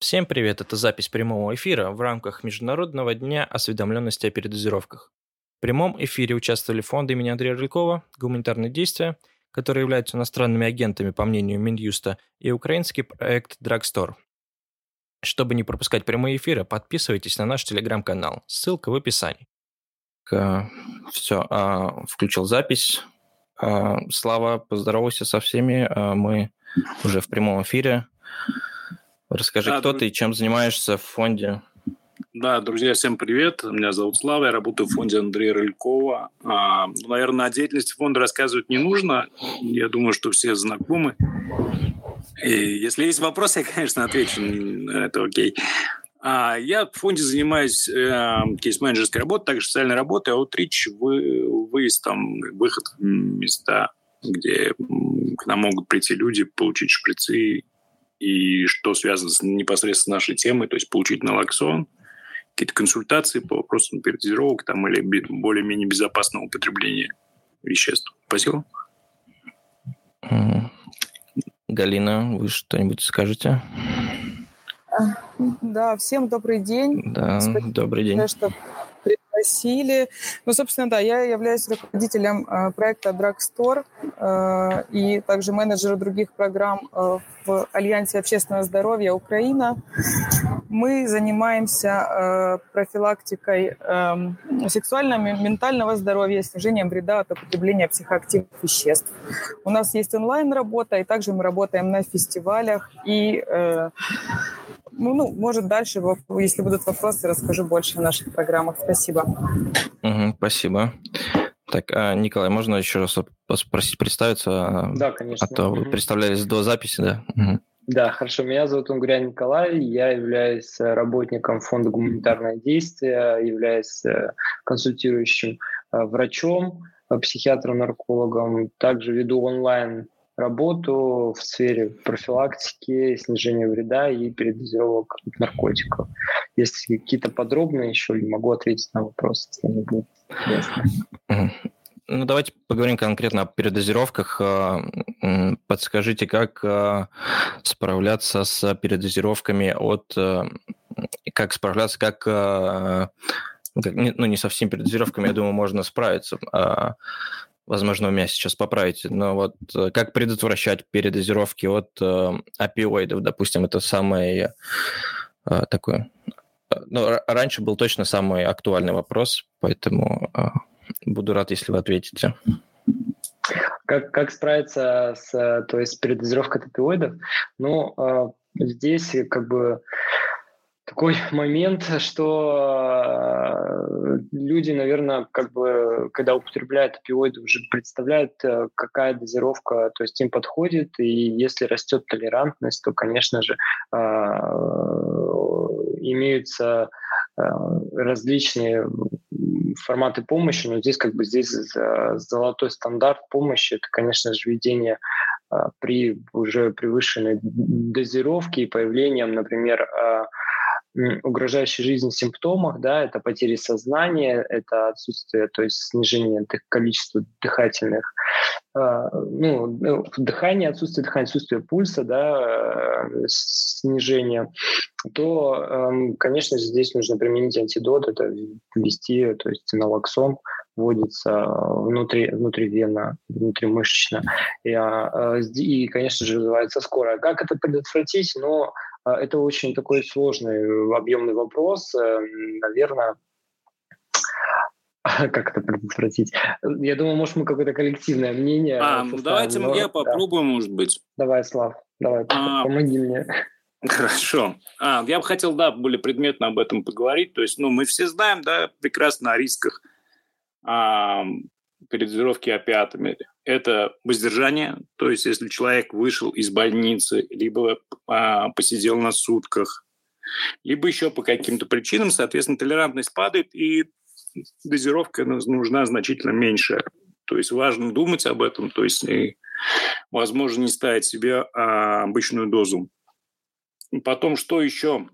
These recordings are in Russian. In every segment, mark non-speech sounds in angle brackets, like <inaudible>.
Всем привет, это запись прямого эфира в рамках Международного дня осведомленности о передозировках. В прямом эфире участвовали фонд имени Андрея Рылькова, гуманитарные действия, которые являются иностранными агентами, по мнению Минюста, и украинский проект Drugstore. Чтобы не пропускать прямые эфиры, подписывайтесь на наш телеграм-канал. Ссылка в описании. Все, а, включил запись. А, Слава, поздоровайся со всеми. А, мы уже в прямом эфире. Расскажи, да, кто друг... ты и чем занимаешься в фонде? Да, друзья, всем привет. Меня зовут Слава, я работаю в фонде Андрея Рылькова. А, наверное, о деятельности фонда рассказывать не нужно. Я думаю, что все знакомы. И если есть вопросы, я, конечно, отвечу. Это окей. А, я в фонде занимаюсь э, кейс-менеджерской работой, также социальной работой, аутрич, вы, выезд, там, выход в места, где к нам могут прийти люди, получить шприцы и что связано с непосредственно нашей темой, то есть получить налоксон, какие-то консультации по вопросам передозировок там, или более-менее безопасного употребления веществ. Спасибо. Галина, вы что-нибудь скажете? Да, всем добрый день. Да, Спасибо, добрый день. Что пригласили. Ну, собственно, да, я являюсь руководителем э, проекта Drugstore э, и также менеджером других программ э, в Альянсе общественного здоровья Украина. Мы занимаемся профилактикой эм, сексуального ментального здоровья, снижением вреда от употребления психоактивных веществ. У нас есть онлайн-работа, и также мы работаем на фестивалях и ну, ну, может, дальше, если будут вопросы, расскажу больше о наших программах. Спасибо. Угу, спасибо. Так, а, Николай, можно еще раз попросить представиться? Да, конечно. А то вы представлялись до записи, да? Угу. Да, хорошо. Меня зовут Унгурян Николай. Я являюсь работником фонда «Гуманитарное действие», являюсь э, консультирующим э, врачом, э, психиатром-наркологом. Также веду онлайн работу в сфере профилактики, снижения вреда и передозировок наркотиков. Если какие-то подробные еще, могу ответить на вопросы, если они будут Ну, давайте поговорим конкретно о передозировках. А, подскажите, как а, справляться с передозировками от... А, как справляться, как ну, не со всеми передозировками, я думаю, можно справиться. Возможно, у меня сейчас поправите, но вот э, как предотвращать передозировки от э, опиоидов, допустим, это самый э, такой... Э, ну, раньше был точно самый актуальный вопрос, поэтому э, буду рад, если вы ответите. Как, как справиться с то есть, передозировкой от опиоидов? Ну, э, здесь как бы такой <laughs> момент, что э, люди, наверное, как бы, когда употребляют опиоиды, уже представляют, э, какая дозировка, то есть им подходит, и если растет толерантность, то, конечно же, э, имеются различные форматы помощи, но здесь как бы здесь золотой стандарт помощи, это, конечно же, введение при уже превышенной дозировке и появлением, например, угрожающей жизни симптомах, да, это потери сознания, это отсутствие, то есть снижение количества дыхательных, э, ну, ну дыхание, отсутствие дыхания, отсутствие пульса, да, э, снижение, то, э, конечно же, здесь нужно применить антидот, это ввести, то есть налоксон, вводится внутри, внутривенно, внутримышечно. И, а, и, конечно же, развивается скорая. Как это предотвратить? Но а, это очень такой сложный, э, объемный вопрос. Э, Наверное, <laughs> как это предотвратить? Я думаю, может, мы какое-то коллективное мнение. А, давайте но, я попробую, да. может быть. Давай, Слав, давай, а, помоги мне. <laughs> Хорошо. А, я бы хотел, да, более предметно об этом поговорить. То есть, ну, мы все знаем, да, прекрасно о рисках а, передозировки опиатами это воздержание, то есть если человек вышел из больницы, либо а, посидел на сутках, либо еще по каким-то причинам, соответственно, толерантность падает, и дозировка нужна значительно меньше. То есть важно думать об этом, то есть и, возможно, не ставить себе а, обычную дозу. Потом, что еще?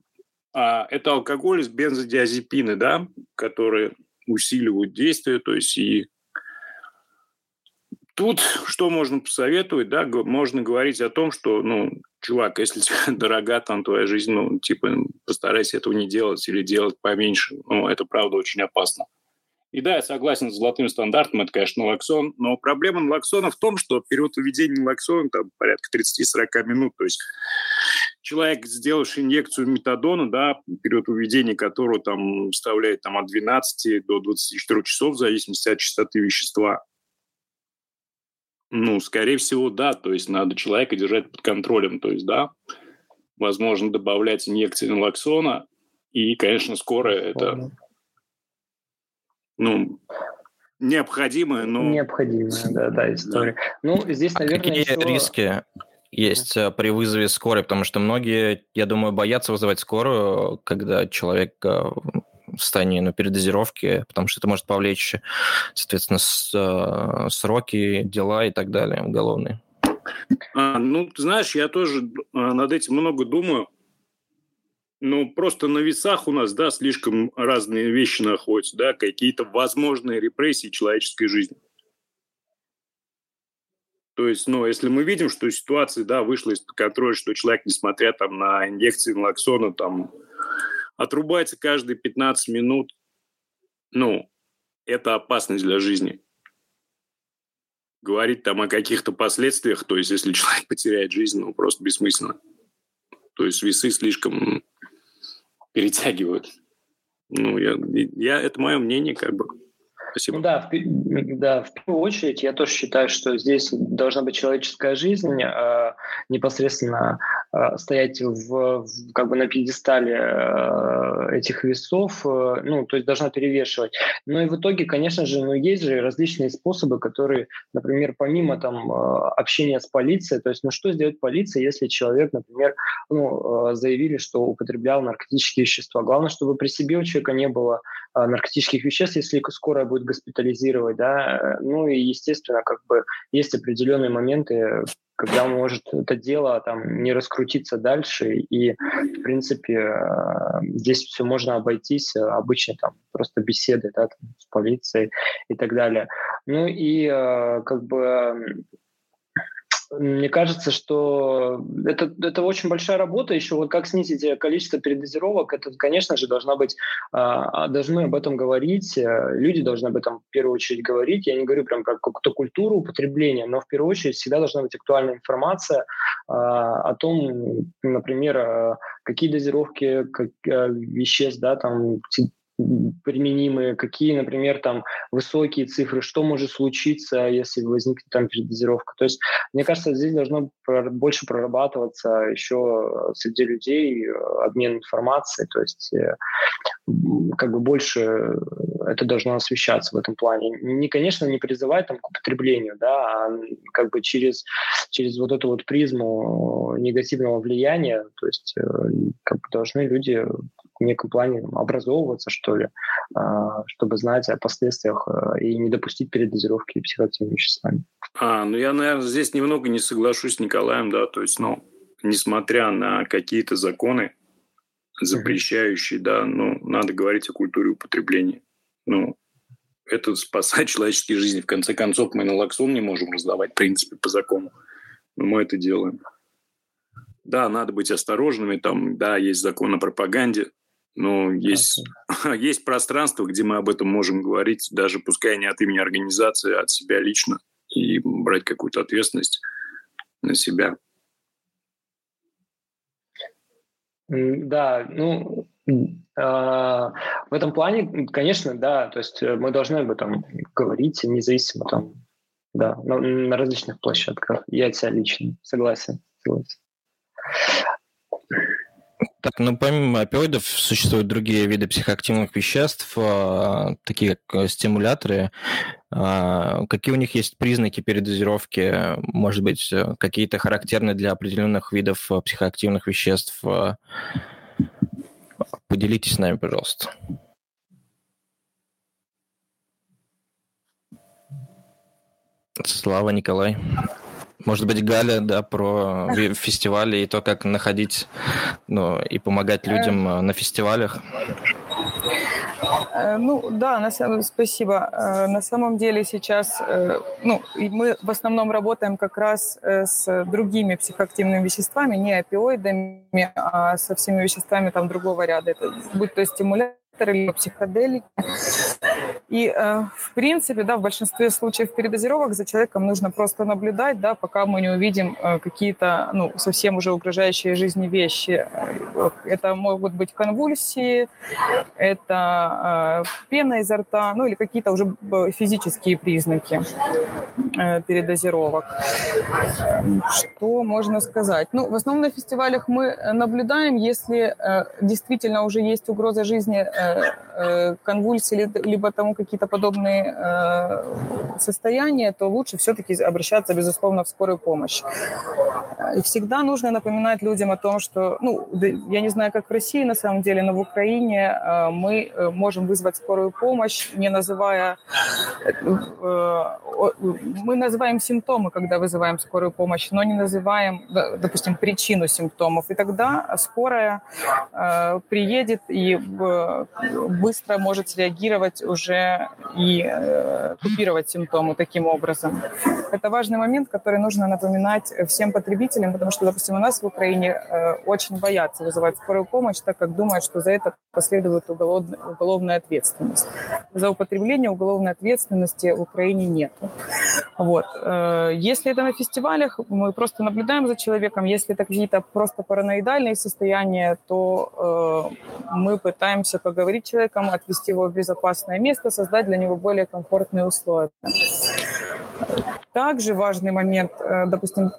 А, это алкоголь с бензодиазепины, да, которые усиливают действие, то есть и Тут что можно посоветовать? Да, можно говорить о том, что ну, чувак, если тебе <laughs> дорога там твоя жизнь, ну, типа, постарайся этого не делать или делать поменьше. Ну, это, правда, очень опасно. И да, я согласен с золотым стандартом, это, конечно, налоксон, но проблема налоксона в том, что период выведения налоксона там порядка 30-40 минут, то есть человек, сделавший инъекцию метадона, да, период выведения которого там вставляет там, от 12 до 24 часов в зависимости от частоты вещества, ну, скорее всего, да, то есть надо человека держать под контролем, то есть, да, возможно, добавлять инъекции налоксона, и, конечно, скоро это ну, необходимая, но... Необходимая, да, да, история. Да. Ну, здесь, а наверное, какие еще... риски есть э, при вызове скорой? Потому что многие, я думаю, боятся вызывать скорую, когда человек э, состоянии ну, передозировки, потому что это может повлечь, соответственно, с, э, сроки, дела и так далее уголовные. А, ну, ты знаешь, я тоже над этим много думаю. Ну, просто на весах у нас, да, слишком разные вещи находятся, да, какие-то возможные репрессии человеческой жизни. То есть, ну, если мы видим, что ситуация, да, вышла из-под контроля, что человек, несмотря там на инъекции налоксона, там, отрубается каждые 15 минут, ну, это опасность для жизни. Говорить там о каких-то последствиях, то есть, если человек <laughs> потеряет жизнь, ну, просто бессмысленно. То есть, весы слишком перетягивают. Ну, я, я, это мое мнение, как бы. Спасибо. Ну да, в, да, в первую очередь я тоже считаю, что здесь должна быть человеческая жизнь, э, непосредственно э, стоять в, в, как бы на пьедестале э, этих весов, э, ну, то есть должна перевешивать. Но и в итоге, конечно же, ну, есть же различные способы, которые, например, помимо там э, общения с полицией, то есть, ну, что сделать полиция, если человек, например, ну, э, заявили, что употреблял наркотические вещества. Главное, чтобы при себе у человека не было наркотических веществ, если скорая будет госпитализировать, да, ну и, естественно, как бы есть определенные моменты, когда может это дело там не раскрутиться дальше, и, в принципе, э, здесь все можно обойтись э, обычно там просто беседы, да, там, с полицией и так далее. Ну и э, как бы мне кажется, что это, это очень большая работа. Еще вот как снизить количество передозировок, это, конечно же, должна быть, а, должны об этом говорить, э, люди должны об этом в первую очередь говорить. Я не говорю прям про какую-то культуру употребления, но в первую очередь всегда должна быть актуальная информация а, о том, например, а, какие дозировки как, веществ, да, там применимые, какие, например, там высокие цифры, что может случиться, если возникнет там передозировка. То есть, мне кажется, здесь должно больше прорабатываться еще среди людей обмен информацией, то есть э, как бы больше это должно освещаться в этом плане. Не, конечно, не призывать там к употреблению, да, а как бы через, через вот эту вот призму негативного влияния, то есть э, как бы должны люди в неком плане образовываться, что ли, а, чтобы знать о последствиях э, и не допустить передозировки психоактивными веществами. А, ну я, наверное, здесь немного не соглашусь с Николаем, да, то есть, ну, несмотря на какие-то законы, запрещающие, да, ну, надо говорить о культуре употребления. Ну, это спасать человеческие жизни. В конце концов, мы налоксон не можем раздавать, в принципе, по закону. Но мы это делаем. Да, надо быть осторожными. Там, да, есть закон о пропаганде, но есть, okay. <laughs> есть пространство, где мы об этом можем говорить, даже пускай не от имени организации, а от себя лично, и брать какую-то ответственность на себя. Да, ну, а, в этом плане, конечно, да, то есть э, мы должны об этом говорить, независимо там, да, на, на различных площадках. Я от себя лично согласен. согласен. Так, ну помимо опиоидов существуют другие виды психоактивных веществ, а, такие как э, стимуляторы. А, какие у них есть признаки передозировки? Может быть, э, какие-то характерные для определенных видов э, психоактивных веществ? Поделитесь с нами, пожалуйста. Слава, Николай. Может быть, Галя, да, про фестивали и то, как находить, ну, и помогать людям э, на фестивалях. Э, ну да, на самом, спасибо. Э, на самом деле сейчас э, ну, мы в основном работаем как раз с другими психоактивными веществами, не опиоидами, а со всеми веществами там другого ряда. Это, будь то стимуляторы, либо психоделики. И, э, в принципе, да, в большинстве случаев передозировок за человеком нужно просто наблюдать, да, пока мы не увидим э, какие-то, ну, совсем уже угрожающие жизни вещи. Это могут быть конвульсии, это э, пена изо рта, ну, или какие-то уже физические признаки передозировок. Что можно сказать? Ну, в основном на фестивалях мы наблюдаем, если действительно уже есть угроза жизни конвульсии, либо тому какие-то подобные э, состояния, то лучше все-таки обращаться, безусловно, в скорую помощь. И всегда нужно напоминать людям о том, что, ну, я не знаю, как в России на самом деле, но в Украине э, мы можем вызвать скорую помощь, не называя... Мы называем симптомы, когда вызываем скорую помощь, но не называем, допустим, причину симптомов. И тогда скорая приедет и быстро может среагировать уже и э, купировать симптомы таким образом. Это важный момент, который нужно напоминать всем потребителям, потому что, допустим, у нас в Украине э, очень боятся вызывать скорую помощь, так как думают, что за это последует уголовная, уголовная ответственность. За употребление уголовной ответственности в Украине нет. Вот. Э, если это на фестивалях, мы просто наблюдаем за человеком. Если это какие-то просто параноидальные состояния, то э, мы пытаемся поговорить с человеком, отвести его в безопасное место, создать для него более комфортные условия. Также важный момент, э, допустим,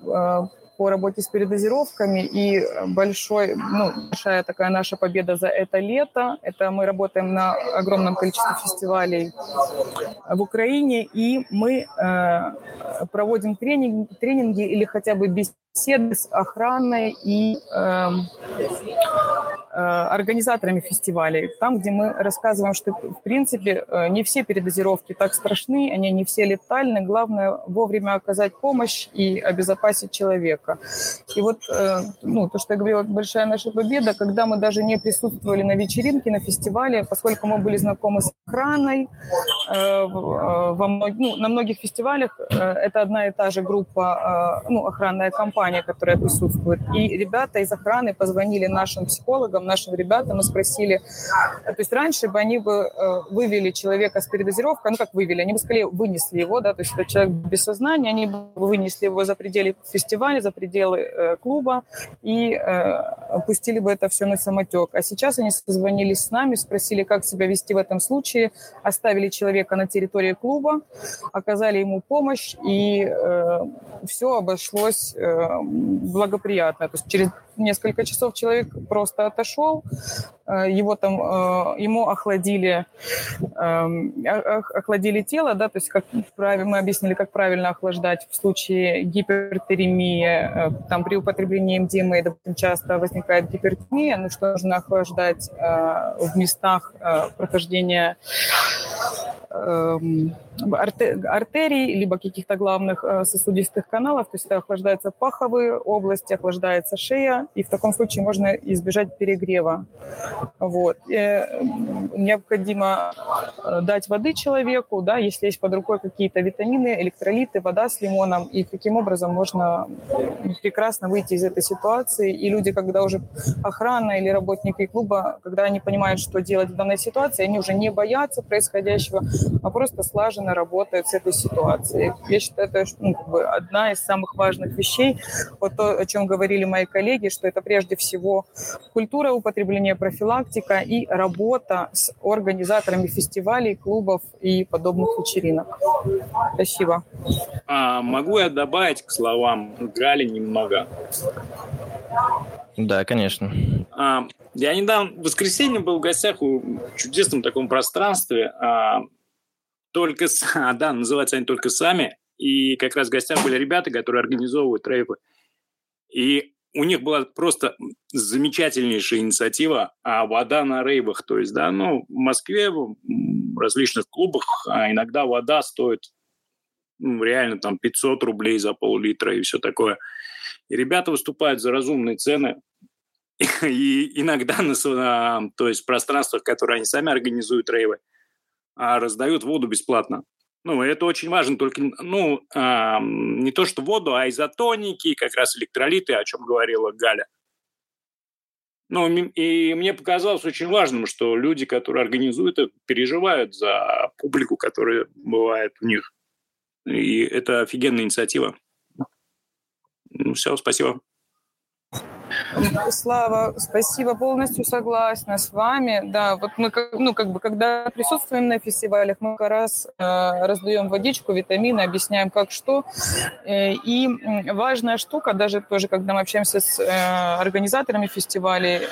по работе с передозировками. И большой, ну, большая такая наша победа за это лето. Это мы работаем на огромном количестве фестивалей в Украине, и мы э, проводим тренинги, тренинги или хотя бы беседы с охраной и эм, э, организаторами фестивалей, там, где мы рассказываем, что, в принципе, э, не все передозировки так страшны, они не все летальны, главное вовремя оказать помощь и обезопасить человека. И вот, э, ну, то, что я говорила, большая наша победа, когда мы даже не присутствовали на вечеринке, на фестивале, поскольку мы были знакомы с охраной, во, ну, на многих фестивалях это одна и та же группа, ну, охранная компания, которая присутствует, и ребята из охраны позвонили нашим психологам, нашим ребятам и спросили, то есть раньше бы они бы э, вывели человека с передозировкой, ну как вывели, они бы скорее вынесли его, да, то есть это человек без сознания, они бы вынесли его за пределы фестиваля, за пределы э, клуба и э, опустили бы это все на самотек. А сейчас они созвонились с нами, спросили, как себя вести в этом случае, оставили человека на территории клуба, оказали ему помощь, и э, все обошлось э, благоприятно. То есть через несколько часов человек просто отошел, э, его там, э, ему охладили, эм, охладили тело, да, то есть как правильно, мы объяснили, как правильно охлаждать в случае гипертермии, э, там при употреблении МДМА, допустим, часто возникает гипертермия, ну что нужно охлаждать в местах прохождения артерий, либо каких-то главных сосудистых каналов, то есть это охлаждаются паховые области, охлаждается шея, и в таком случае можно избежать перегрева. Вот. Э, необходимо э, дать воды человеку, да, если есть под рукой какие-то витамины, электролиты, вода с лимоном, и таким образом можно прекрасно выйти из этой ситуации. И люди, когда уже охрана или работники клуба, когда они понимают, что делать в данной ситуации, они уже не боятся происходящего, а просто слаженно работают с этой ситуацией. Я считаю, это ну, как бы одна из самых важных вещей. Вот то, о чем говорили мои коллеги, что это прежде всего культура употребления, профилактика и работа с организаторами фестивалей, клубов и подобных вечеринок. Спасибо. А, могу я добавить к словам Гали немного? Да, конечно. А, я недавно, в воскресенье был в гостях в чудесном таком пространстве, а, только, <laughs> а, да, называются они только сами, и как раз в гостях были ребята, которые организовывают рейвы. И у них была просто замечательнейшая инициатива а вода на рейвах. То есть, да, ну, в Москве, в различных клубах а иногда вода стоит ну, реально там 500 рублей за пол-литра и все такое. И ребята выступают за разумные цены. <laughs> и иногда на, то есть в пространствах, которые они сами организуют рейвы, а, раздают воду бесплатно. Ну, это очень важно, только, ну, э, не то что воду, а изотоники, как раз электролиты, о чем говорила Галя. Ну, и мне показалось очень важным, что люди, которые организуют это, переживают за публику, которая бывает у них. И это офигенная инициатива. Ну, все, спасибо. Слава, спасибо, полностью согласна с вами. Да, вот мы, ну, как бы, когда присутствуем на фестивалях, мы как раз э, раздаем водичку, витамины, объясняем, как что. Э, и важная штука, даже тоже, когда мы общаемся с э, организаторами фестивалей,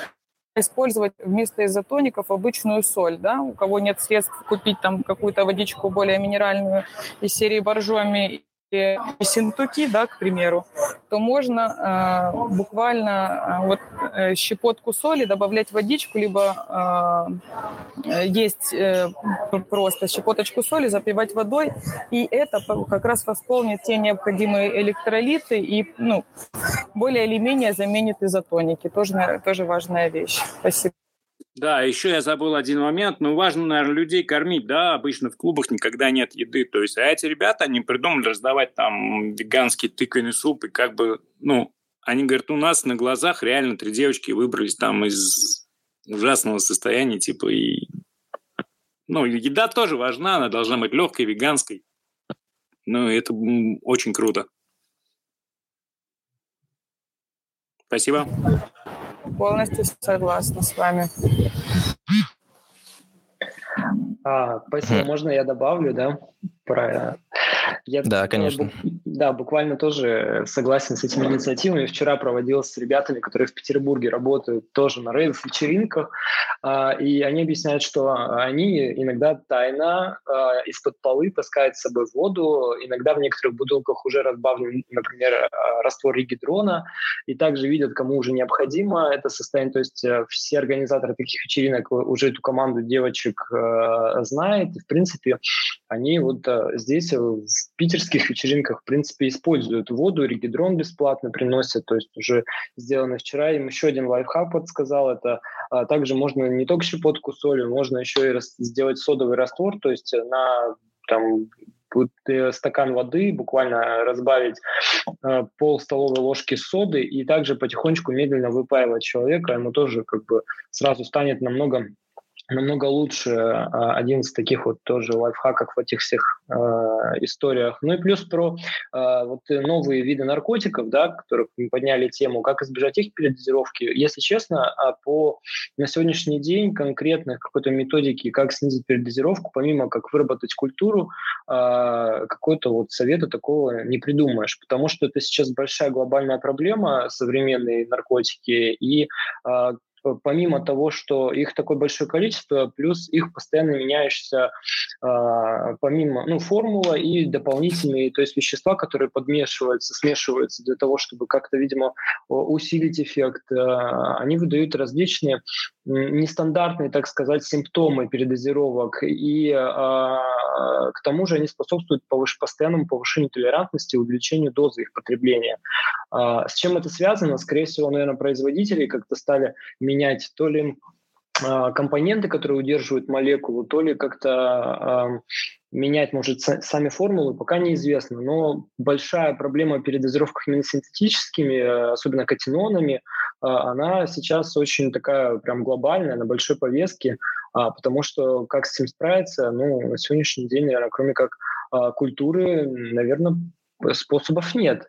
использовать вместо изотоников обычную соль, да, у кого нет средств купить там какую-то водичку более минеральную из серии боржоми синтуки, да, к примеру, то можно э, буквально э, вот э, щепотку соли добавлять в водичку, либо э, есть э, просто щепоточку соли, запивать водой, и это как раз восполнит те необходимые электролиты и ну, более или менее заменит изотоники. Тоже, тоже важная вещь. Спасибо. Да, еще я забыл один момент. Ну, важно, наверное, людей кормить, да, обычно в клубах никогда нет еды. То есть, а эти ребята, они придумали раздавать там веганский тыквенный суп, и как бы, ну, они говорят, у нас на глазах реально три девочки выбрались там из ужасного состояния, типа, и... Ну, еда тоже важна, она должна быть легкой, веганской. Ну, это очень круто. Спасибо. Полностью согласна с вами. А, спасибо. Можно я добавлю, да? Про я, да, конечно. Да, буквально тоже согласен с этими инициативами. Вчера проводил с ребятами, которые в Петербурге работают тоже на рейв-вечеринках, а, и они объясняют, что они иногда тайно а, из-под полы таскают с собой воду, иногда в некоторых бутылках уже разбавлен, например, а, раствор ригидрона, и также видят, кому уже необходимо это состояние. То есть э, все организаторы таких вечеринок уже эту команду девочек э, знают, и, в принципе, они вот э, здесь в питерских вечеринках, в принципе, используют воду, регидрон бесплатно приносят, то есть уже сделано вчера. Им еще один лайфхак подсказал, это а, также можно не только щепотку соли, можно еще и рас, сделать содовый раствор, то есть на там, э, стакан воды, буквально разбавить э, пол столовой ложки соды и также потихонечку медленно выпаивать человека, ему тоже как бы сразу станет намного намного лучше а, один из таких вот тоже лайфхаков в этих всех э, историях. Ну и плюс про э, вот новые виды наркотиков, да, которых мы подняли тему, как избежать их передозировки. Если честно, по на сегодняшний день конкретных какой-то методики, как снизить передозировку, помимо как выработать культуру, э, какой-то вот совета такого не придумаешь, потому что это сейчас большая глобальная проблема современные наркотики и э, помимо того, что их такое большое количество, плюс их постоянно меняешься, э, помимо, ну, формула и дополнительные, то есть вещества, которые подмешиваются, смешиваются для того, чтобы как-то, видимо, усилить эффект, э, они выдают различные нестандартные, так сказать, симптомы передозировок, и э, к тому же они способствуют повыш... постоянному повышению толерантности и увеличению дозы их потребления. Э, с чем это связано? Скорее всего, наверное, производители как-то стали менять то ли а, компоненты, которые удерживают молекулу, то ли как-то менять, может, сами формулы, пока неизвестно. Но большая проблема передозировках именно синтетическими, э, особенно катинонами, а, она сейчас очень такая прям глобальная, на большой повестке, а, потому что как с этим справиться, ну, на сегодняшний день, наверное, кроме как а, культуры, наверное, способов нет.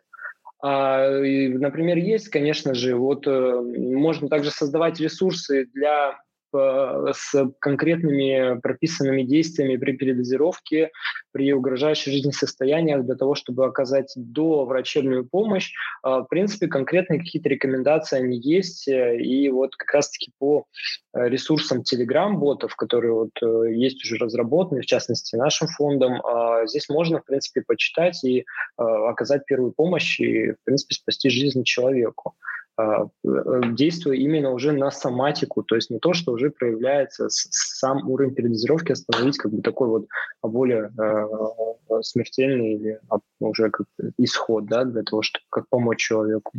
А, например, есть, конечно же, вот э, можно также создавать ресурсы для с конкретными прописанными действиями при передозировке, при угрожающих жизни состояниях для того, чтобы оказать до врачебную помощь. А, в принципе, конкретные какие-то рекомендации они есть. Э, и вот как раз-таки по э, ресурсам Telegram-ботов, которые вот э, есть уже разработаны, в частности, нашим фондом, а, здесь можно, в принципе, почитать и оказать первую помощь и, в принципе, спасти жизнь человеку. А, действуя именно уже на соматику, то есть не то, что уже проявляется сам уровень передозировки, остановить как бы такой вот более э, смертельный или уже как исход, да, для того, чтобы как помочь человеку.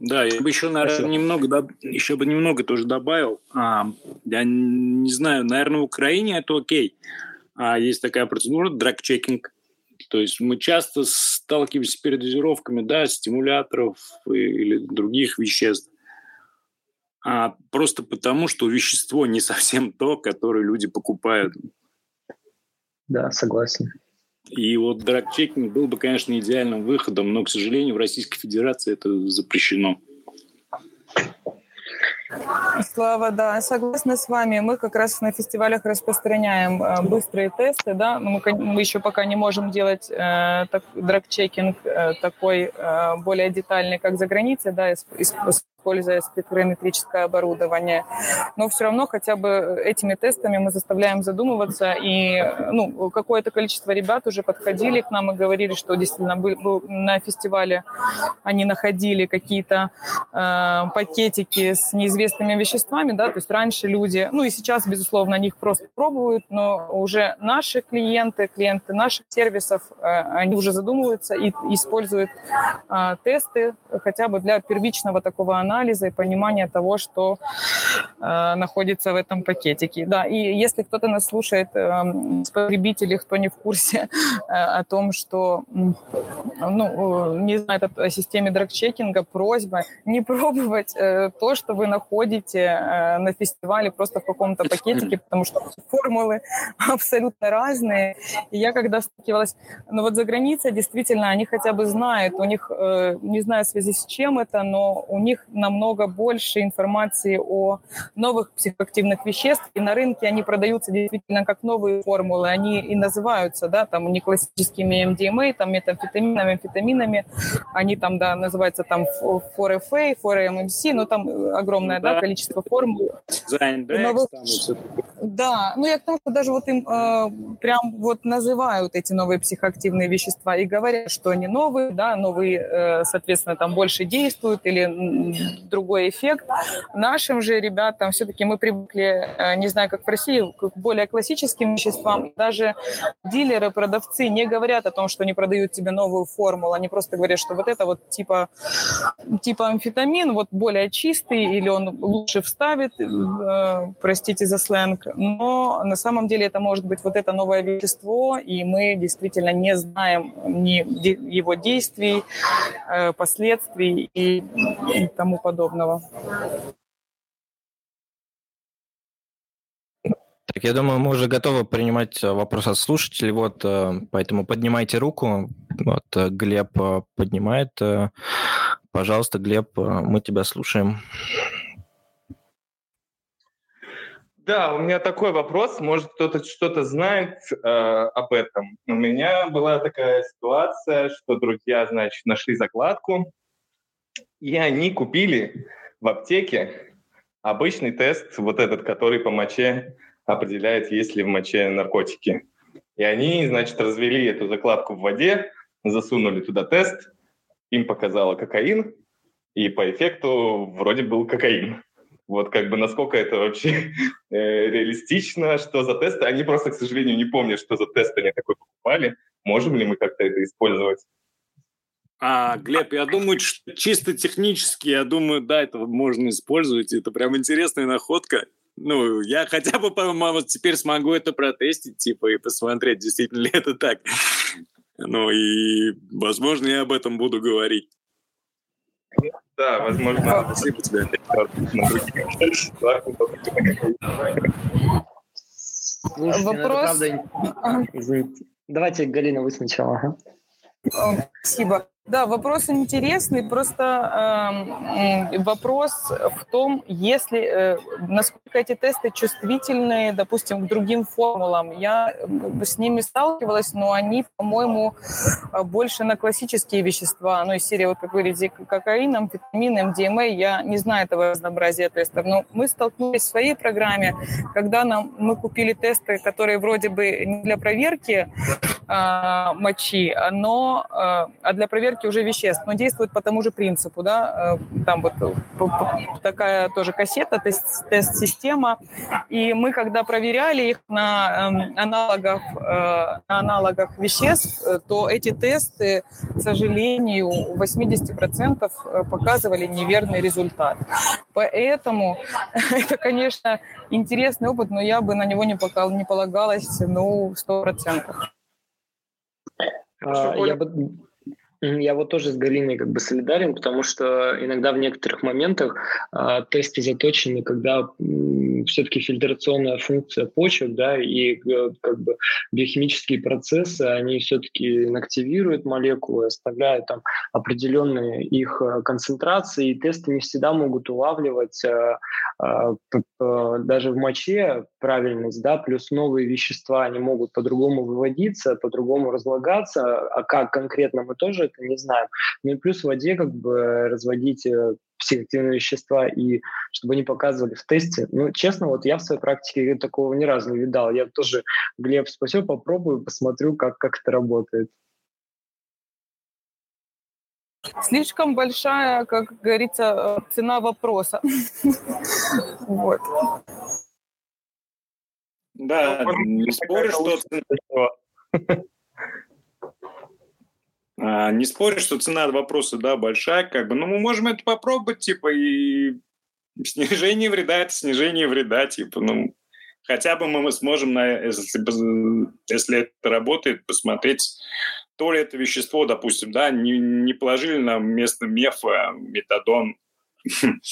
Да, я бы еще, наверное, Спасибо. немного, еще бы немного тоже добавил. А, я не знаю, наверное, в Украине это окей. А есть такая процедура драг-чекинг. То есть мы часто сталкиваемся с передозировками да, стимуляторов или других веществ. А просто потому, что вещество не совсем то, которое люди покупают. Да, согласен. И вот драг-чекинг был бы, конечно, идеальным выходом, но, к сожалению, в Российской Федерации это запрещено. Слава, да, согласна с вами. Мы как раз на фестивалях распространяем э, быстрые тесты, да. Мы, мы еще пока не можем делать э, так, драг-чекинг э, такой э, более детальный, как за границей, да, используя спектрометрическое оборудование. Но все равно хотя бы этими тестами мы заставляем задумываться. И ну, какое-то количество ребят уже подходили к нам и говорили, что действительно был, был на фестивале они находили какие-то э, пакетики с неизвестными веществами, да, то есть раньше люди, ну и сейчас, безусловно, они их просто пробуют, но уже наши клиенты, клиенты наших сервисов, э, они уже задумываются и используют э, тесты хотя бы для первичного такого анализа, анализа и понимания того, что э, находится в этом пакетике. Да, и если кто-то нас слушает, э, потребители, кто не в курсе э, о том, что, ну, э, не знает о системе драгчекинга, просьба не <laughs> пробовать э, то, что вы находите э, на фестивале просто в каком-то пакетике, потому что формулы <laughs> абсолютно разные. И я когда сталкивалась, ну вот за границей действительно они хотя бы знают, у них, э, не знаю в связи с чем это, но у них на намного больше информации о новых психоактивных веществах, и на рынке они продаются действительно как новые формулы, они и называются, да, там не классическими MDMA, там метамфетаминами, амфетаминами, они там, да, называются там 4FA, 4MMC, но там огромное, да, да. количество формул. Новых... Да, ну я к тому, что даже вот им э, прям вот называют эти новые психоактивные вещества и говорят, что они новые, да, новые, э, соответственно, там больше действуют или <laughs> другой эффект. Нашим же ребятам все-таки мы привыкли, э, не знаю, как в России, к более классическим веществам. Даже дилеры, продавцы не говорят о том, что они продают тебе новую формулу. Они просто говорят, что вот это вот типа, типа амфетамин, вот более чистый, или он лучше вставит, э, простите за сленг. Но на самом деле это может быть вот это новое вещество, и мы действительно не знаем ни его действий, э, последствий и, и тому подобного. Так, я думаю, мы уже готовы принимать э, вопрос от слушателей, вот, э, поэтому поднимайте руку. Вот, э, Глеб поднимает. Пожалуйста, Глеб, мы тебя слушаем. Да, у меня такой вопрос. Может, кто-то что-то знает э, об этом. У меня была такая ситуация, что друзья, значит, нашли закладку, и они купили в аптеке обычный тест, вот этот, который по моче определяет, есть ли в моче наркотики. И они, значит, развели эту закладку в воде, засунули туда тест, им показало кокаин, и по эффекту вроде был кокаин. Вот как бы насколько это вообще <laughs> э, реалистично, что за тесты. Они просто, к сожалению, не помнят, что за тест они такой покупали. Можем ли мы как-то это использовать? А, Глеб, я думаю, что чисто технически, я думаю, да, это можно использовать. Это прям интересная находка. Ну, я хотя бы, по-моему, теперь смогу это протестить, типа, и посмотреть, действительно ли это так. Ну, и, возможно, я об этом буду говорить. Да, возможно. Спасибо тебе. Вопрос... Давайте, Галина, вы сначала. Спасибо. Да, вопрос интересный. Просто э, вопрос в том, если э, насколько эти тесты чувствительны, допустим, к другим формулам. Я с ними сталкивалась, но они, по-моему, больше на классические вещества. Ну, из серии, вот как вы говорите, кокаин, амфетамин, МДМА. Я не знаю этого разнообразия тестов. Но мы столкнулись в своей программе, когда нам, мы купили тесты, которые вроде бы не для проверки э, мочи, но э, а для проверки уже веществ, но действует по тому же принципу, да, а, там вот такая тоже кассета, тест-система. и мы когда проверяли их на э, аналогах, э, на аналогах веществ, э, то эти тесты, к сожалению, 80% э, показывали неверный результат. Поэтому <laughs> это, конечно, интересный опыт, но я бы на него не, не полагалась, ну, 100%. Ja, by, я вот тоже с Галиной как бы солидарен, потому что иногда в некоторых моментах э, тесты заточены, когда э, все-таки фильтрационная функция почек, да, и э, как бы биохимические процессы, они все-таки инактивируют молекулы, оставляют там определенные их э, концентрации, и тесты не всегда могут улавливать э, э, даже в моче правильность, да, плюс новые вещества, они могут по-другому выводиться, по-другому разлагаться, а как конкретно мы тоже это не знаем. Ну и плюс в воде как бы разводить э, психоактивные вещества и чтобы они показывали в тесте. Ну, честно, вот я в своей практике такого ни разу не видал. Я тоже, Глеб, спасибо, попробую, посмотрю, как, как это работает. Слишком большая, как говорится, э, цена вопроса. <laughs> Вот. Да, не спорю, что <laughs> <laughs> не спорю, что цена вопроса, да, большая, как бы, но мы можем это попробовать, типа, и снижение вреда – это снижение вреда, типа, ну, хотя бы мы сможем, на, если, если это работает, посмотреть, то ли это вещество, допустим, да, не, не положили нам вместо мефа метадон, <laughs>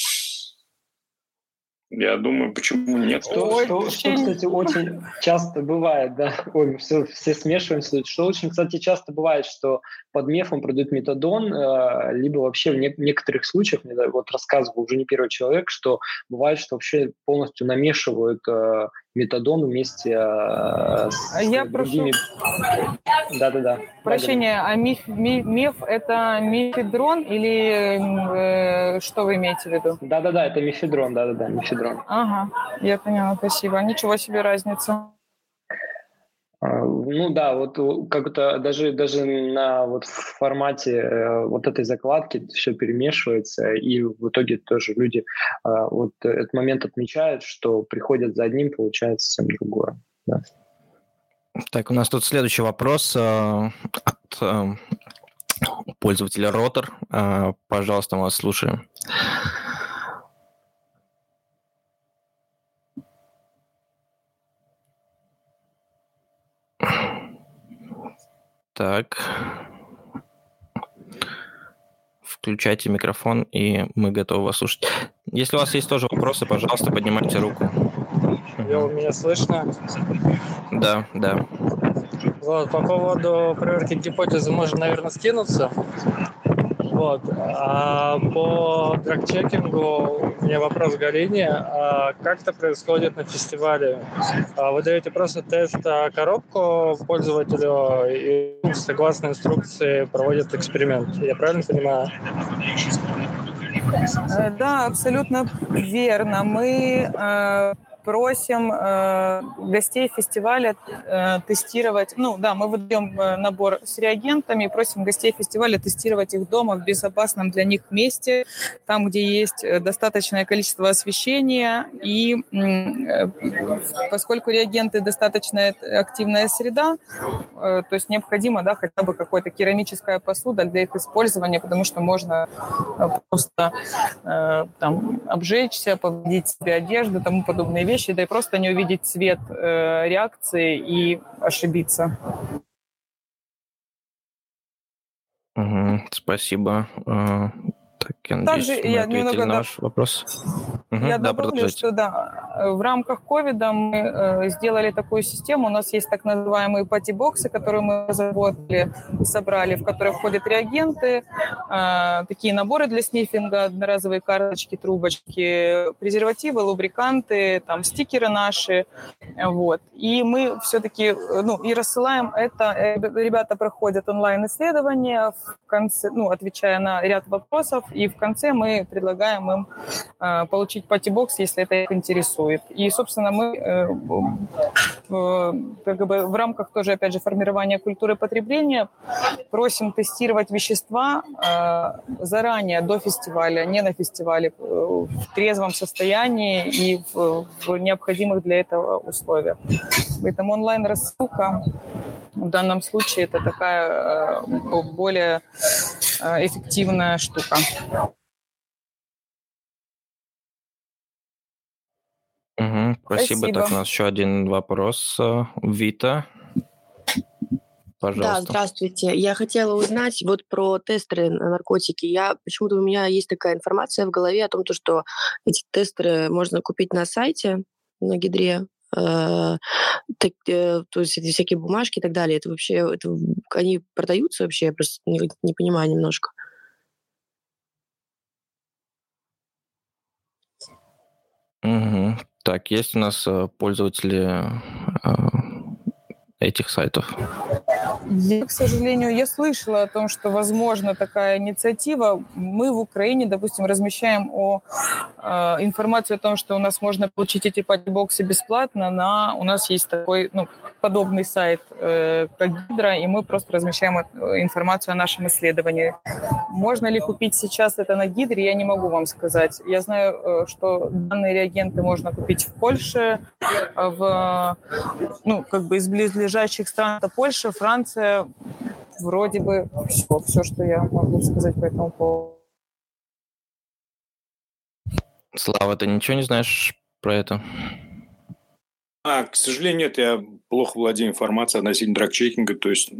Я думаю, почему нет? Что, что, что, кстати, очень часто бывает, да, ой, все, все смешиваемся, что очень, кстати, часто бывает, что под мефом продают метадон, э, либо вообще в не, некоторых случаях, мне вот рассказывал уже не первый человек, что бывает, что вообще полностью намешивают э, метадон вместе э, с Я другими... Да-да-да. Прощение, а миф, миф, миф это мифедрон или э, что вы имеете в виду? Да-да-да, это мифедрон, да-да-да, мифедрон. Ага, я поняла, спасибо. Ничего себе разница. А, ну да, вот как-то даже, даже на вот формате э, вот этой закладки все перемешивается, и в итоге тоже люди а, вот этот момент отмечают, что приходят за одним, получается совсем другое. Да. Так, у нас тут следующий вопрос э, от э, пользователя Ротор. Пожалуйста, мы вас слушаем. Так. Включайте микрофон, и мы готовы вас слушать. Если у вас есть тоже вопросы, пожалуйста, поднимайте руку. У меня слышно? Да, да. Вот, по поводу проверки гипотезы можно, наверное, скинуться. Вот. А по драгчекингу у меня вопрос Галине. А как это происходит на фестивале? А вы даете просто тест коробку пользователю и согласно инструкции проводят эксперимент. Я правильно понимаю? Э, да, абсолютно верно. Мы э, просим э, гостей фестиваля э, тестировать, ну да, мы выдаем э, набор с реагентами, просим гостей фестиваля тестировать их дома в безопасном для них месте, там, где есть э, достаточное количество освещения, и э, поскольку реагенты достаточно активная среда, э, то есть необходимо, да, хотя бы какая-то керамическая посуда для их использования, потому что можно э, просто э, там обжечься, повредить себе одежду, тому подобные вещи, вещи, да и просто не увидеть цвет э, реакции и ошибиться. Угу, спасибо. Э, так, я надеюсь, Также я немного на ваш вопрос. Угу, я да, добавлю, что да, в рамках ковида мы э, сделали такую систему. У нас есть так называемые пати-боксы, которые мы разработали, собрали, в которые входят реагенты, э, такие наборы для снифинга, одноразовые карточки, трубочки, презервативы, лубриканты, там стикеры наши, вот. И мы все-таки, ну, и рассылаем это. Э, ребята проходят онлайн-исследования в конце, ну, отвечая на ряд вопросов, и в конце мы предлагаем им э, получить пати-бокс, если это их интересует. Интересует. И, собственно, мы как бы в рамках тоже, опять же, формирования культуры потребления просим тестировать вещества заранее, до фестиваля, не на фестивале, в трезвом состоянии и в необходимых для этого условиях. Поэтому онлайн-рассылка в данном случае это такая более эффективная штука. Угу, спасибо. спасибо. Так, у нас еще один вопрос. Э, Вита. Пожалуйста. Да, здравствуйте. Я хотела узнать вот про тестеры на наркотики. Я почему-то у меня есть такая информация в голове о том, что эти тестеры можно купить на сайте на Гидре. Э, так, э, то есть эти всякие бумажки и так далее. Это вообще, это, они продаются вообще? Я просто не, не понимаю немножко. Угу. Так, есть у нас э, пользователи этих сайтов? Я, к сожалению, я слышала о том, что возможно такая инициатива. Мы в Украине, допустим, размещаем о, э, информацию о том, что у нас можно получить эти патчбоксы бесплатно. На, у нас есть такой ну, подобный сайт, э, как Гидра, и мы просто размещаем э, информацию о нашем исследовании. Можно ли купить сейчас это на Гидре, я не могу вам сказать. Я знаю, э, что данные реагенты можно купить в Польше, в, ну, как бы из близлежащих ближайших стран это Польша, Франция. Вроде бы все, все, что я могу сказать по этому поводу. Слава, ты ничего не знаешь про это? А, к сожалению, нет, я плохо владею информацией относительно драгчекинга, то есть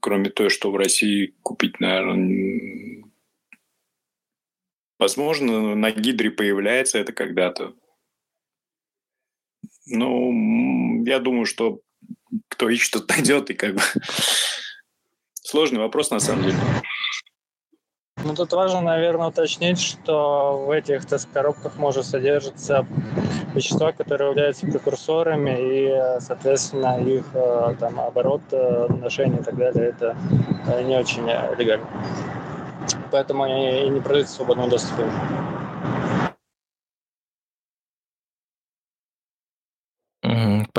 кроме того, что в России купить, наверное, возможно, на Гидре появляется это когда-то. Ну, я думаю, что кто ищет, тот найдет, и как бы <laughs> сложный вопрос на самом деле. Ну, тут важно, наверное, уточнить, что в этих тест-коробках может содержаться вещества, которые являются прекурсорами, и, соответственно, их э, там, оборот, э, ношение и так далее, это э, не очень легально. Поэтому они и не продаются в свободном доступе.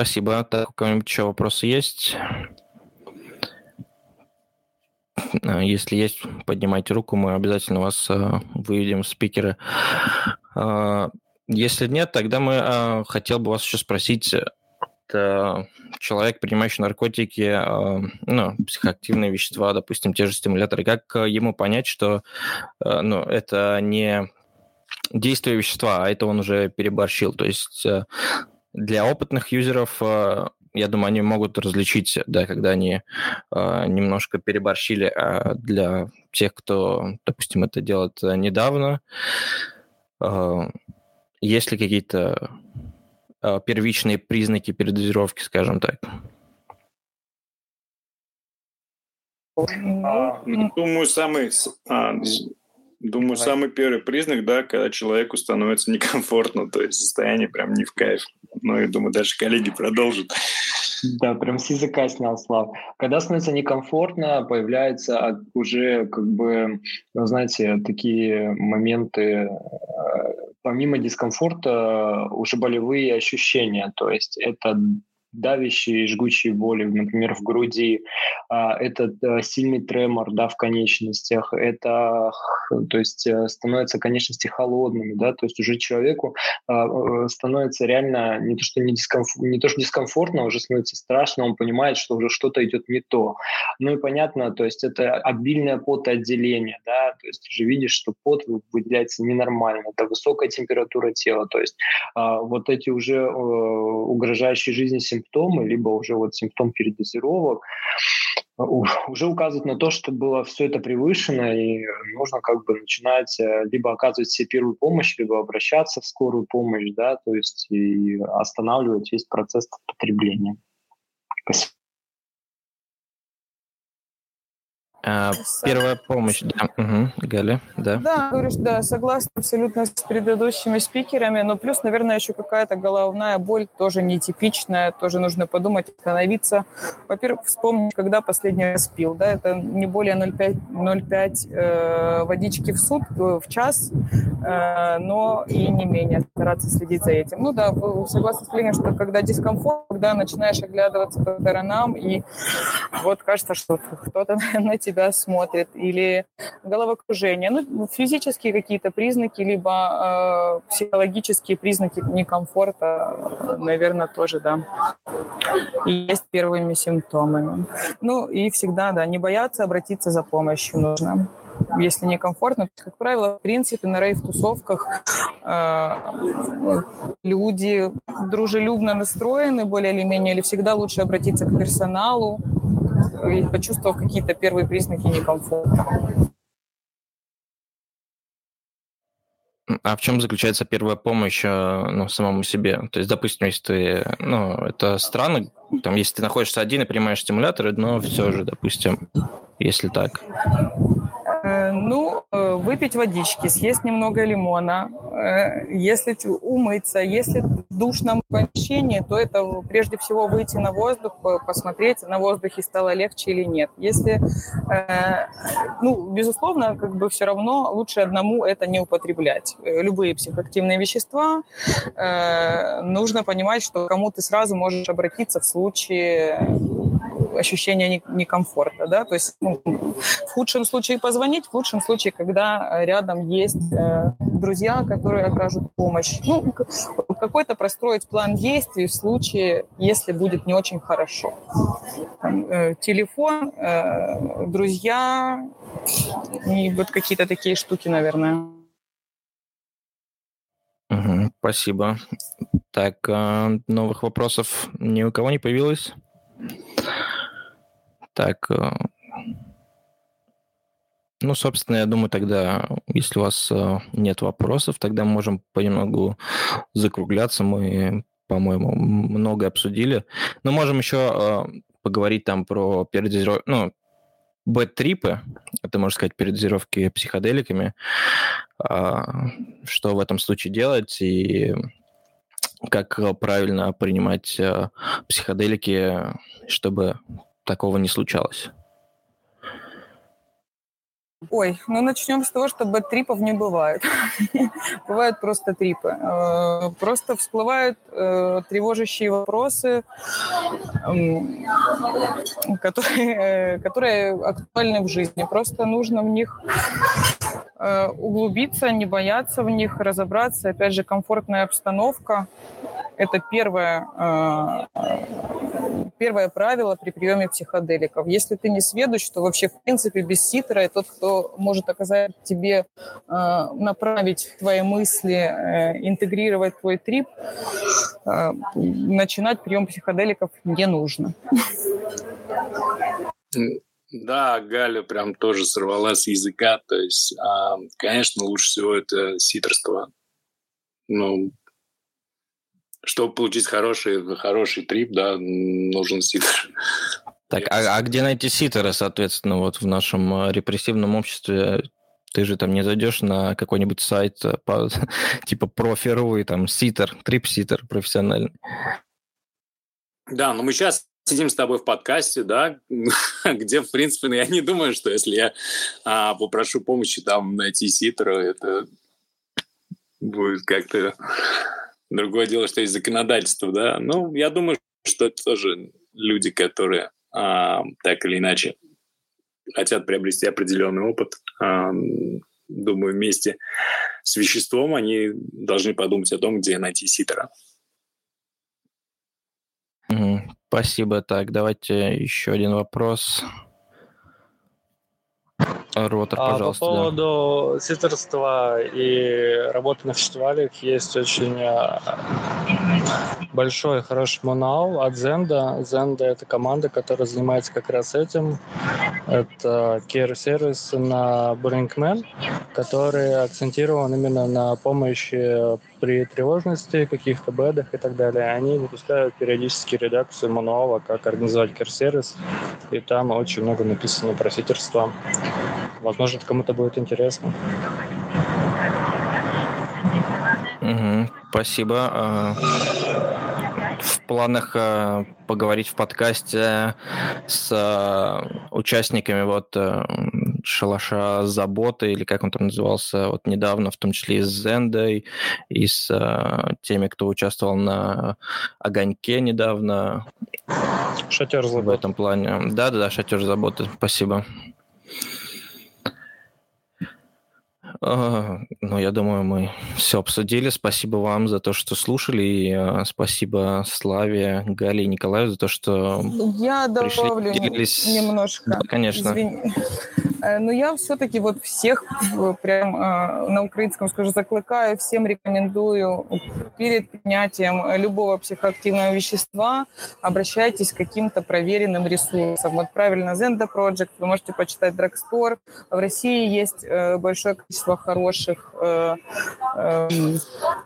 Спасибо. Так, у кого-нибудь еще вопросы есть? А, если есть, поднимайте руку, мы обязательно вас э, выведем в спикеры. Э, если нет, тогда мы э, хотел бы вас еще спросить, это человек, принимающий наркотики, э, ну, психоактивные вещества, допустим, те же стимуляторы, как ему понять, что э, ну, это не действие вещества, а это он уже переборщил. То есть для опытных юзеров, э, я думаю, они могут различить, да, когда они э, немножко переборщили, а для тех, кто, допустим, это делает недавно, э, есть ли какие-то первичные признаки передозировки, скажем так? А, думаю, самый, а, думаю, Давай. самый первый признак, да, когда человеку становится некомфортно, то есть состояние прям не в кайф. Ну, я думаю, дальше коллеги продолжат. Да, прям с языка снял, Слав. Когда становится некомфортно, появляются уже, как бы, ну, знаете, такие моменты, э, помимо дискомфорта, уже болевые ощущения. То есть это давящие, жгучие боли, например, в груди, а, это э, сильный тремор да, в конечностях, это то есть э, становятся конечности холодными, да, то есть уже человеку а, э, становится реально не то, что не, дискомф... не то, что дискомфортно, уже становится страшно, он понимает, что уже что-то идет не то. Ну и понятно, то есть это обильное потоотделение, да, то есть уже видишь, что пот выделяется ненормально, это высокая температура тела, то есть а, вот эти уже угрожающие жизни симптомы симптомы, либо уже вот симптом передозировок, <laughs> уже указывает на то, что было все это превышено, и нужно как бы начинать э, либо оказывать себе первую помощь, либо обращаться в скорую помощь, да, то есть и останавливать весь процесс потребления. Спасибо. А, первая помощь, да. Угу. Галя, да. Да, говоришь, да, согласна абсолютно с предыдущими спикерами, но плюс, наверное, еще какая-то головная боль, тоже нетипичная, тоже нужно подумать, остановиться. Во-первых, вспомнить, когда последний раз пил, да, это не более 0,5, 0,5 э, водички в сутки, в час, э, но и не менее стараться следить за этим. Ну да, согласна с Леней, что когда дискомфорт, когда начинаешь оглядываться по сторонам, и вот кажется, что кто-то <laughs> на тебя смотрит, или головокружение. Ну, физические какие-то признаки, либо э, психологические признаки некомфорта, наверное, тоже, да, есть первыми симптомами. Ну и всегда, да, не бояться обратиться за помощью нужно если некомфортно. Как правило, в принципе, на рейв-тусовках э, люди дружелюбно настроены более или менее, или всегда лучше обратиться к персоналу, и почувствовав какие-то первые признаки некомфорта. А в чем заключается первая помощь э, ну, самому себе? То есть, допустим, если ты, ну, это странно, там, если ты находишься один и принимаешь стимуляторы, но все же, допустим, если так. Э, ну, э, выпить водички, съесть немного лимона, э, если умыться, если в душном помещении, то это прежде всего выйти на воздух, посмотреть, на воздухе стало легче или нет. Если, ну, безусловно, как бы все равно лучше одному это не употреблять. Любые психоактивные вещества, нужно понимать, что кому ты сразу можешь обратиться в случае ощущения некомфорта, да, то есть ну, в худшем случае позвонить, в лучшем случае, когда рядом есть э, друзья, которые окажут помощь, ну, какой-то простроить план действий в случае, если будет не очень хорошо. Там, э, телефон, э, друзья и вот какие-то такие штуки, наверное. Угу, спасибо. Так, э, новых вопросов ни у кого не появилось? Так, э, ну, собственно, я думаю, тогда, если у вас э, нет вопросов, тогда мы можем понемногу закругляться. Мы, по-моему, много обсудили. Но можем еще э, поговорить там про передозировку, ну, бэт-трипы, это, можно сказать, передозировки психоделиками, а, что в этом случае делать и как правильно принимать психоделики, чтобы такого не случалось? Ой, ну начнем с того, что бэт-трипов не бывает. <laughs> Бывают просто трипы. Э, просто всплывают э, тревожащие вопросы, которые, э, которые актуальны в жизни. Просто нужно в них углубиться, не бояться в них, разобраться. Опять же, комфортная обстановка – это первое первое правило при приеме психоделиков. Если ты не сведущ, то вообще, в принципе, без ситера тот, кто может оказать тебе, э, направить твои мысли, э, интегрировать твой трип, э, начинать прием психоделиков не нужно. Да, Галя прям тоже сорвала с языка. То есть, а, конечно, лучше всего это ситерство. Ну, чтобы получить хороший, хороший трип, да, нужен ситер. Так, а, а где найти ситеры, соответственно, вот в нашем э, репрессивном обществе? Ты же там не зайдешь на какой-нибудь сайт э, по, <laughs> типа профиру и там ситер, трип-ситер профессиональный. Да, но мы сейчас сидим с тобой в подкасте, да, <laughs> где, в принципе, ну, я не думаю, что если я а, попрошу помощи там найти ситера, это будет как-то Другое дело, что есть законодательство, да. Ну, я думаю, что это тоже люди, которые а, так или иначе хотят приобрести определенный опыт. А, думаю, вместе с веществом они должны подумать о том, где найти ситера. Спасибо. Так, давайте еще один вопрос. Ротор, пожалуйста. А по поводу да. ситерства и работы на фестивалях есть очень э, большой хороший мануал от Zenda. Zenda — это команда, которая занимается как раз этим. Это care-сервис на Brinkman, который акцентирован именно на помощи при тревожности, каких-то бедах и так далее. Они выпускают периодически редакцию мануала, как организовать care-сервис, и там очень много написано про ситерство. Возможно, это кому-то будет интересно. Угу, спасибо. А, в планах а, поговорить в подкасте с а, участниками вот шалаша заботы, или как он там назывался, вот недавно, в том числе и с Зендой, и с э, теми, кто участвовал на Огоньке недавно. Шатер заботы. В этом плане. Да-да-да, шатер заботы, спасибо. А, ну, я думаю, мы все обсудили. Спасибо вам за то, что слушали. И а, спасибо Славе, Гале и Николаю за то, что Я добавлю пришли, делились... немножко. Да, конечно. Извини. Э, но я все-таки вот всех прям э, на украинском скажу, закликаю, всем рекомендую перед принятием любого психоактивного вещества обращайтесь к каким-то проверенным ресурсам. Вот правильно, Zenda Project, вы можете почитать Drugstore. В России есть э, большое количество хороших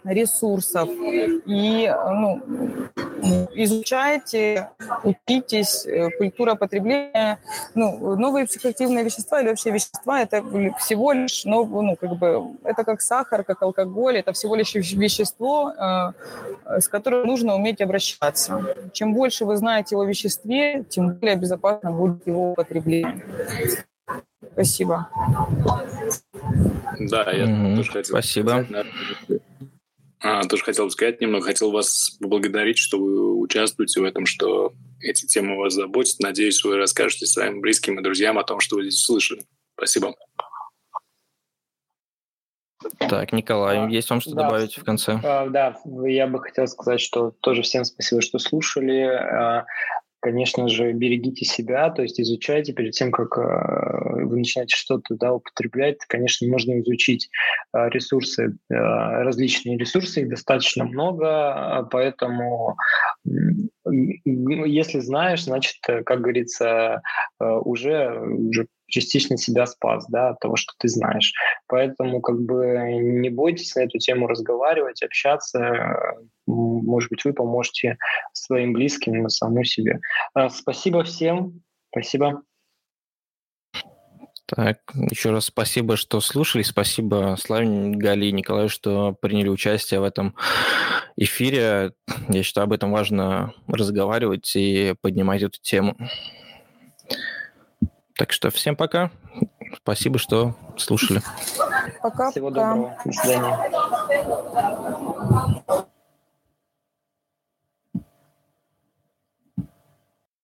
ресурсов. И ну, изучайте, учитесь, культура потребления. Ну, новые психоактивные вещества или вообще вещества это всего лишь, ну, ну, как бы, это как сахар, как алкоголь, это всего лишь вещество, э, с которым нужно уметь обращаться. Чем больше вы знаете о веществе, тем более безопасно будет его употребление. Спасибо. Да, я mm-hmm. тоже хотел Спасибо. А, тоже хотел бы сказать немного, хотел вас поблагодарить, что вы участвуете в этом, что эти темы вас заботят. Надеюсь, вы расскажете своим близким и друзьям о том, что вы здесь слышали. Спасибо. Так, Николай, а, есть вам что да, добавить в конце? А, да, я бы хотел сказать, что тоже всем спасибо, что слушали. А, конечно же, берегите себя, то есть изучайте перед тем, как э, вы начинаете что-то да, употреблять. Конечно, можно изучить э, ресурсы, э, различные ресурсы, их достаточно много, поэтому если знаешь, значит, как говорится, уже, уже частично себя спас, да, от того, что ты знаешь. Поэтому как бы не бойтесь на эту тему разговаривать, общаться. Может быть, вы поможете своим близким, самому себе. А, спасибо всем. Спасибо. Так, еще раз спасибо, что слушали. Спасибо Славе, Гали и Николаю, что приняли участие в этом эфире. Я считаю, об этом важно разговаривать и поднимать эту тему. Так что всем пока. Спасибо, что слушали. Пока. Всего доброго. До свидания.